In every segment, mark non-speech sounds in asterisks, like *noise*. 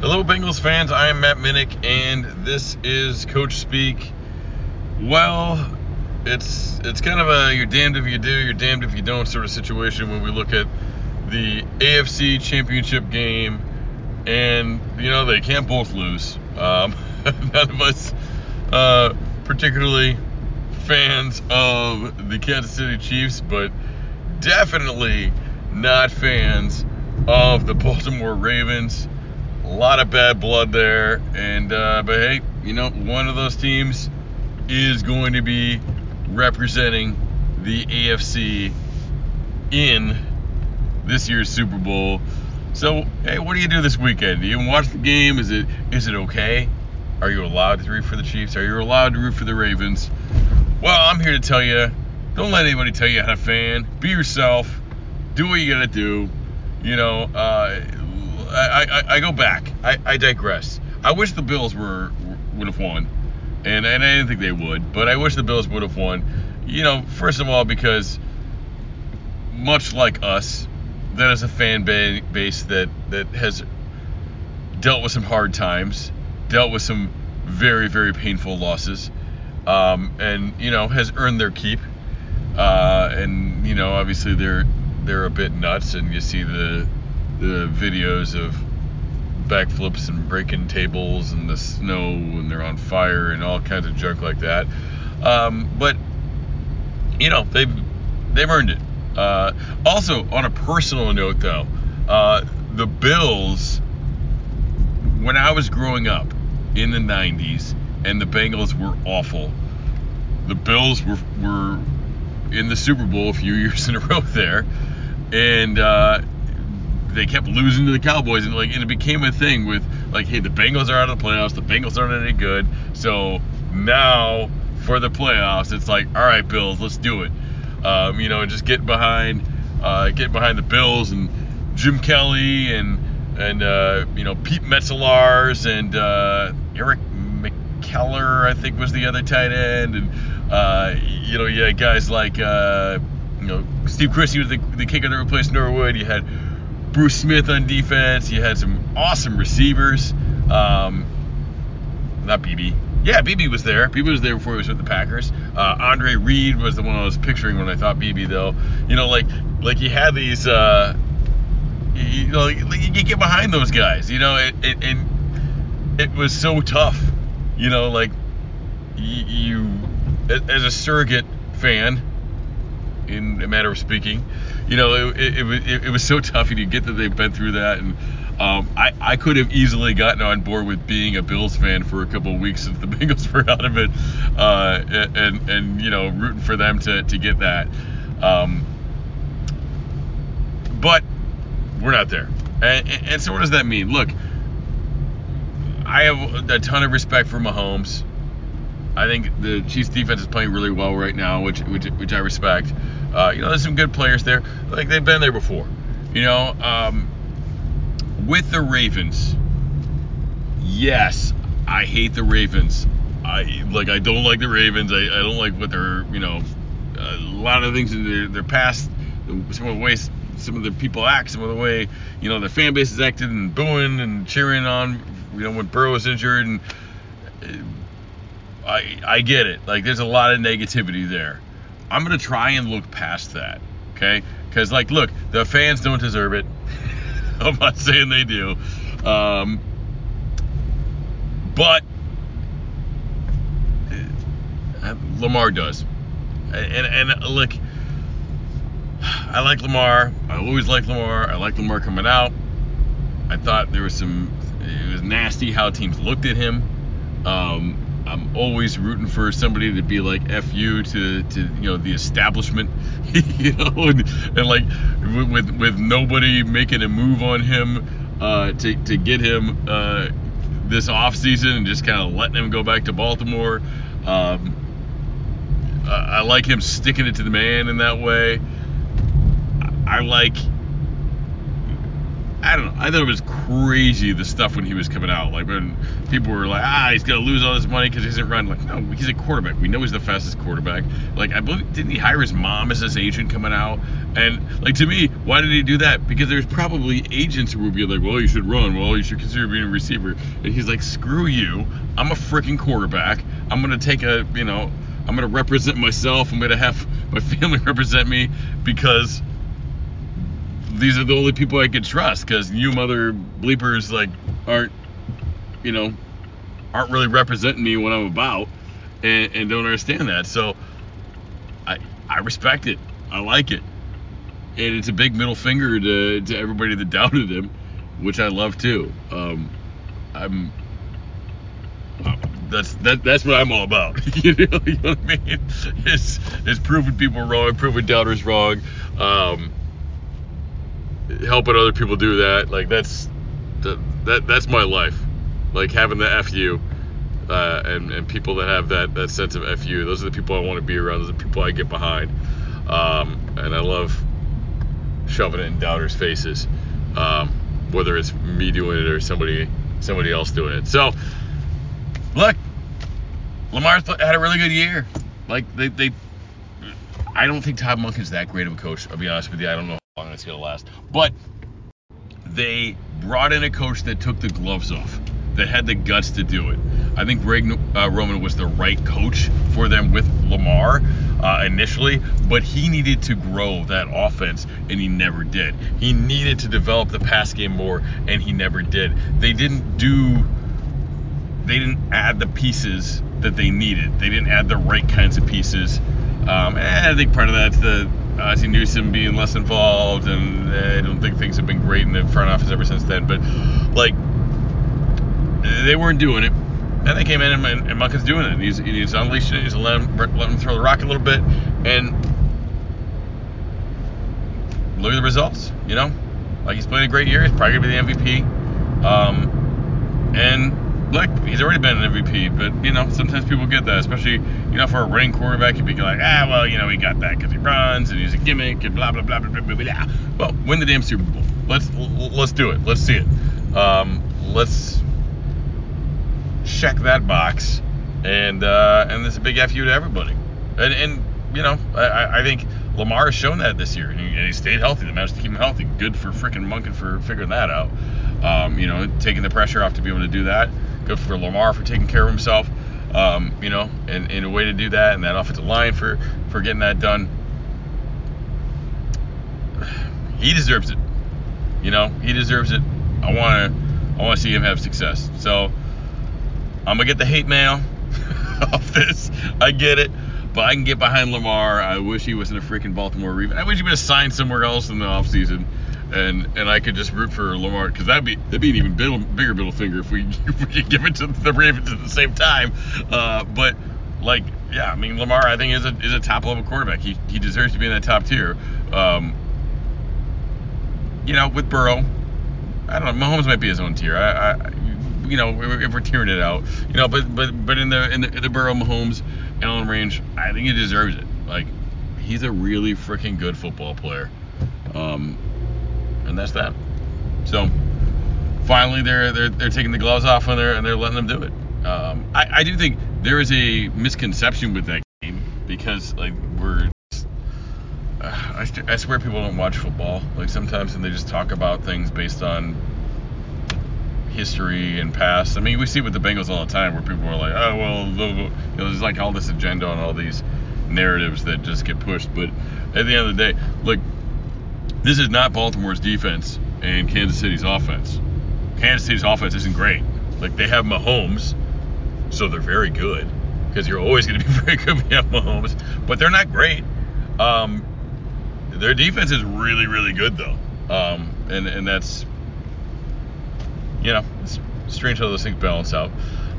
Hello, Bengals fans. I am Matt Minnick, and this is Coach Speak. Well, it's it's kind of a you're damned if you do, you're damned if you don't sort of situation when we look at the AFC Championship game, and you know they can't both lose. Um, *laughs* none of us, uh, particularly fans of the Kansas City Chiefs, but definitely not fans of the *laughs* Baltimore Ravens. A lot of bad blood there, and uh, but hey, you know one of those teams is going to be representing the AFC in this year's Super Bowl. So, hey, what do you do this weekend? Do you watch the game? Is it is it okay? Are you allowed to root for the Chiefs? Are you allowed to root for the Ravens? Well, I'm here to tell you, don't let anybody tell you how to fan. Be yourself. Do what you gotta do. You know, uh, I, I, I go back. I, I digress. I wish the Bills were would have won, and and I didn't think they would, but I wish the Bills would have won. You know, first of all, because much like us, that is a fan base that that has dealt with some hard times, dealt with some very very painful losses, um, and you know has earned their keep. Uh, and you know, obviously they're they're a bit nuts, and you see the the videos of backflips and breaking tables and the snow and they're on fire and all kinds of junk like that. Um, but you know they've they've earned it. Uh, also, on a personal note, though, uh, the Bills, when I was growing up in the '90s, and the Bengals were awful, the Bills were were in the Super Bowl a few *laughs* years in a row there, and uh, they kept losing to the Cowboys, and like, and it became a thing with like, hey, the Bengals are out of the playoffs, the Bengals aren't any good, so now for the playoffs, it's like, all right, Bills, let's do it. Um, you know, just get behind, uh, get behind the Bills and Jim Kelly and and uh, you know Pete Metzelaars and uh, Eric McKeller, I think was the other tight end, and uh, you know, yeah, guys like uh, you know Steve Christie was the, the kicker that replaced Norwood. You had Bruce Smith on defense. You had some awesome receivers. Um, not Beebe. Yeah, Beebe was there. Beebe was there before he was with the Packers. Uh, Andre Reed was the one I was picturing when I thought Beebe, though. You know, like like you had these. Uh, you know, like, you get behind those guys. You know, it, it and it was so tough. You know, like you, you as a surrogate fan, in a matter of speaking, you know, it, it, it, it was so *laughs* tough, and you get that they've been through that, and um, I, I could have easily gotten on board with being a Bills fan for a couple of weeks *laughs* if the Bengals were out of it, uh, and and you know rooting for them to, to get that. Um, but we're not there, and, and so what does that mean? Look, I have a ton of respect for Mahomes. I think the Chiefs defense is playing really well right now, which which, which I respect. Uh, you know, there's some good players there. Like they've been there before. You know, um, with the Ravens, yes, I hate the Ravens. I like I don't like the Ravens. I, I don't like what they're you know a lot of things in their, their past, some of the ways some of the people act, some of the way you know the fan base is acting and booing and cheering on you know when Burrow was injured and uh, I I get it. Like there's a lot of negativity there. I'm gonna try and look past that, okay? Because like look, the fans don't deserve it. *laughs* I'm not saying they do. Um, but uh, Lamar does. And, and, and look, I like Lamar. I always like Lamar. I like Lamar coming out. I thought there was some, it was nasty how teams looked at him. Um, I'm always rooting for somebody to be like "f you" to, to you know the establishment, *laughs* you know, and, and like with with nobody making a move on him uh, to to get him uh, this off season and just kind of letting him go back to Baltimore. Um, I like him sticking it to the man in that way. I like. I don't know. I thought it was crazy the stuff when he was coming out. Like when people were like, ah, he's gonna lose all this money because he isn't running. Like, no, he's a quarterback. We know he's the fastest quarterback. Like I believe didn't he hire his mom as his agent coming out? And like to me, why did he do that? Because there's probably agents who would be like, well, you should run. Well, you should consider being a receiver. And he's like, screw you. I'm a freaking quarterback. I'm gonna take a, you know, I'm gonna represent myself. I'm gonna have my *laughs* family represent me because these are the only people I can trust because you mother bleepers like aren't you know aren't really representing me when I'm about and, and don't understand that. So I I respect it. I like it. And it's a big middle finger to, to everybody that *laughs* doubted him, which I love too. Um, I'm uh, that's that that's what I'm all about. *laughs* you, know, *laughs* you know what I mean? It's it's proving people wrong, proving doubters wrong. Um, helping other people do that, like that's that, that that's my life. Like having the fu, uh, and and people that have that that sense of fu. Those are the people I want to be around. Those are the people I get behind. Um, and I love shoving it in doubters' faces, um, whether it's me doing it or somebody somebody else doing it. So look, Lamar's had a really good year. Like they, they I don't think Todd Monken's that great of a coach. I'll be honest with you. I don't know long it's going to last. But they brought in a coach that took the gloves off, that had the guts to do it. I think Greg uh, Roman was the right coach for them with Lamar uh, initially, but he needed to grow that offense, and he never did. He needed to develop the pass game more, and he never did. They didn't do. They didn't add the pieces that they needed. They didn't add the right kinds of pieces. Um, and I think part of that's the Ozzie Newsome being less involved, and I don't think things have been great in the front office ever since then. But like, they weren't doing it, and they came in and, and, Monken's doing it. He's he's unleashing it. He's letting him, let him throw the rock a little bit, and look at the results. You know, like he's playing a great year. He's probably gonna be the MVP. Um, and look, he's already been an MVP, but you know, sometimes people get that, especially you know, for a running quarterback, you'd be like, ah, well, you know, he got that because he runs and he's a gimmick and blah blah blah blah blah blah. blah. Well, win the damn Super Bowl. Let's let's do it. Let's see it. Um, let's check that box, and uh, and this is a big fu to everybody. And and you know, I, I think Lamar has shown that this year, and he, and he stayed healthy. They managed to keep him healthy. Good for freaking Monken for figuring that out. Um, you know, taking the pressure off to be able to do that. Good for Lamar for taking care of himself. Um, you know, and, in a way to do that, and that offensive line for for getting that done. He deserves it. You know, he deserves it. I want to I want to see him have success. So I'm gonna get the hate mail *laughs* off this. I get it, but I can get behind Lamar. I wish he was in a freaking Baltimore Ravens. I wish he would have signed somewhere else in the offseason and and I could just root for Lamar because that'd be that'd be an even big, bigger middle finger if we *laughs* if we could give it to the Ravens at the same time. Uh, but like, yeah, I mean Lamar, I think is a is a top level quarterback. He he deserves to be in that top tier. Um, you know, with Burrow, I don't know. Mahomes might be his own tier. I, I you know, if we're tearing it out, you know, but but but in the in the, in the Burrow Mahomes Allen range, I think he deserves it. Like, he's a really freaking good football player. Um, and that's that. So finally, they're they're, they're taking the gloves off and they're and they're letting them do it. Um, I, I do think there is a misconception with that game because like we're uh, I, I swear people don't watch football like sometimes and they just talk about things based on history and past. I mean, we see it with the Bengals all the time where people are like, oh well, you know, there's like all this agenda and all these narratives that just get pushed. But at the end of the day, look, this is not Baltimore's defense and Kansas City's offense. Kansas City's offense isn't great. Like they have Mahomes, so they're very good because you're always going to be *laughs* very good when you have Mahomes, but they're not great. Um, their defense is really, really good though, um, and and that's you know it's strange how those things balance out,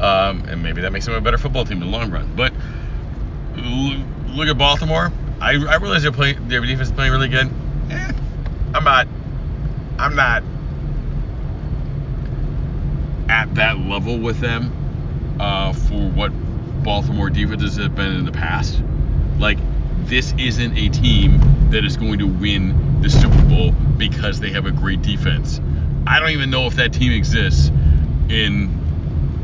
um, and maybe that makes them a better football team in the long run. But look at Baltimore. I, I realize they're playing their defense is playing really good. I'm not. I'm not at that level with them uh, for what Baltimore defenses have been in the past. Like this isn't a team that is going to win the Super Bowl because they have a great defense. I don't even know if that team exists in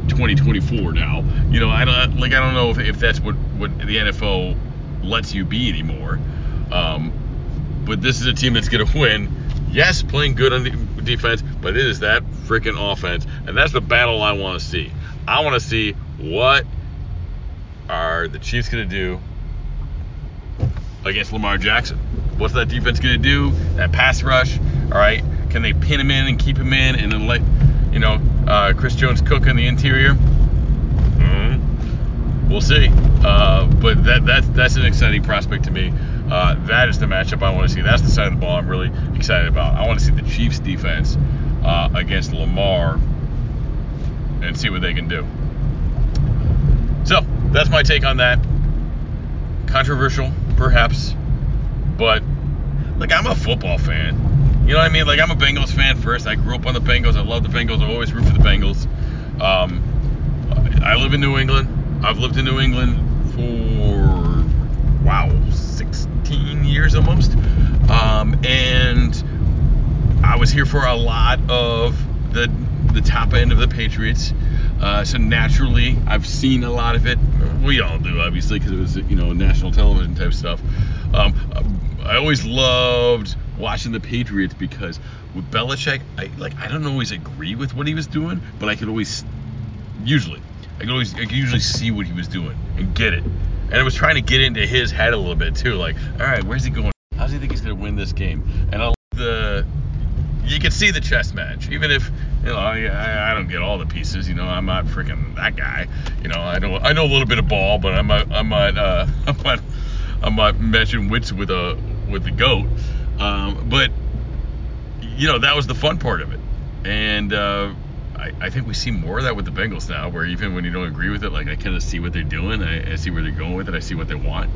2024 now. You know, I don't like I don't know if, if that's what what the NFL lets you be anymore. Um, but this is a team that's going to win. Yes, playing good on the defense, but it is that freaking offense, and that's the battle I want to see. I want to see what are the Chiefs going to do against Lamar Jackson. What's that defense going to do? That pass rush, all right? Can they pin him in and keep him in, and then let you know uh, Chris Jones cook in the interior? Mm-hmm. We'll see. Uh, but that that's that's an exciting prospect to me. Uh, that is the matchup I want to see. That's the side of the ball I'm really excited about. I want to see the Chiefs defense uh, against Lamar and see what they can do. So that's my take on that. Controversial, perhaps, but like I'm a football fan. You know what I mean? Like I'm a Bengals fan first. I grew up on the Bengals. I love the Bengals. I always root for the Bengals. Um, I live in New England. I've lived in New England for wow, 16 years almost. Um, and I was here for a lot of the the top end of the Patriots. Uh, so naturally, I've seen a lot of it. We all do, obviously, because it was you know national television type stuff. Um, I always loved watching the Patriots because with Belichick, I like I don't always agree with what he was doing, but I could always usually I could always I could usually see what he was doing and get it. And I was trying to get into his head a little bit too, like, all right, where's he going? How does he think he's gonna win this game? And I the you can see the chess match, even if you know I, I don't get all the pieces. You know, I'm not freaking that guy. You know, I know I know a little bit of ball, but I'm not I'm not uh, *laughs* I'm not I'm not matching wits with a with the goat. Um, but you know, that was the fun part of it, and uh, I, I think we see more of that with the Bengals now, where even when you don't agree with it, like I kind of see what they're doing, I, I see where they're going with it, I see what they want.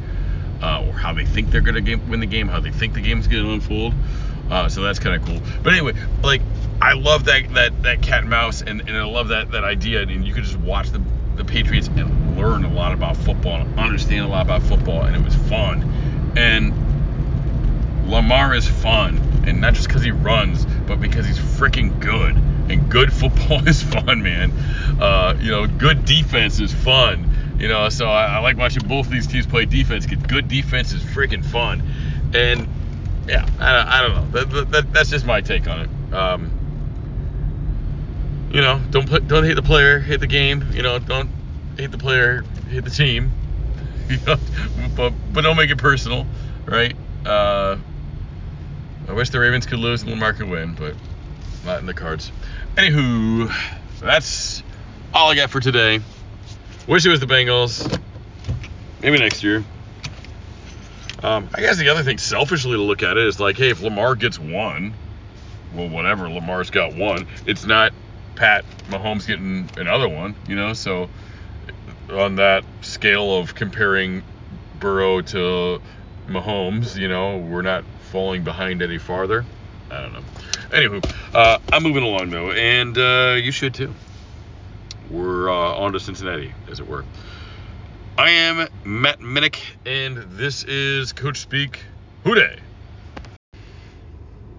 Uh, or how they think they're going to win the game, how they think the game's to unfold. Uh, so that's kind of cool. But anyway, like I love that that that cat and mouse, and, and I love that that idea. And you could just watch the the Patriots and learn a lot about football, and understand a lot about football, and it was fun. And Lamar is fun, and not just because he runs, but because he's freaking good. And good football *laughs* is fun, man. Uh, you know, good defense is fun. You know, so I, I like watching both of these teams play defense. Good defense is freaking fun. And yeah, I, I don't know. That, that, that's just my take on it. Um, you know, don't play, don't hate the player, hate the game. You know, don't hate the player, hate the team. *laughs* But but don't make it personal, right? Uh, I wish the Ravens could lose and Lamar could win, but not in the cards. Anywho, that's all I got for today. Wish it was the Bengals. Maybe next year. Um, I guess the other thing, selfishly, to look at it is like, hey, if Lamar gets one, well, whatever, Lamar's got one. It's not Pat Mahomes getting another one, you know. So on that scale of comparing Burrow to Mahomes, you know, we're not falling behind any farther. I don't know. Anywho, uh, I'm moving along though, and uh, you should too. We're uh, on to Cincinnati, as it were. I am Matt Minnick, and this is Coach Speak Who Dey.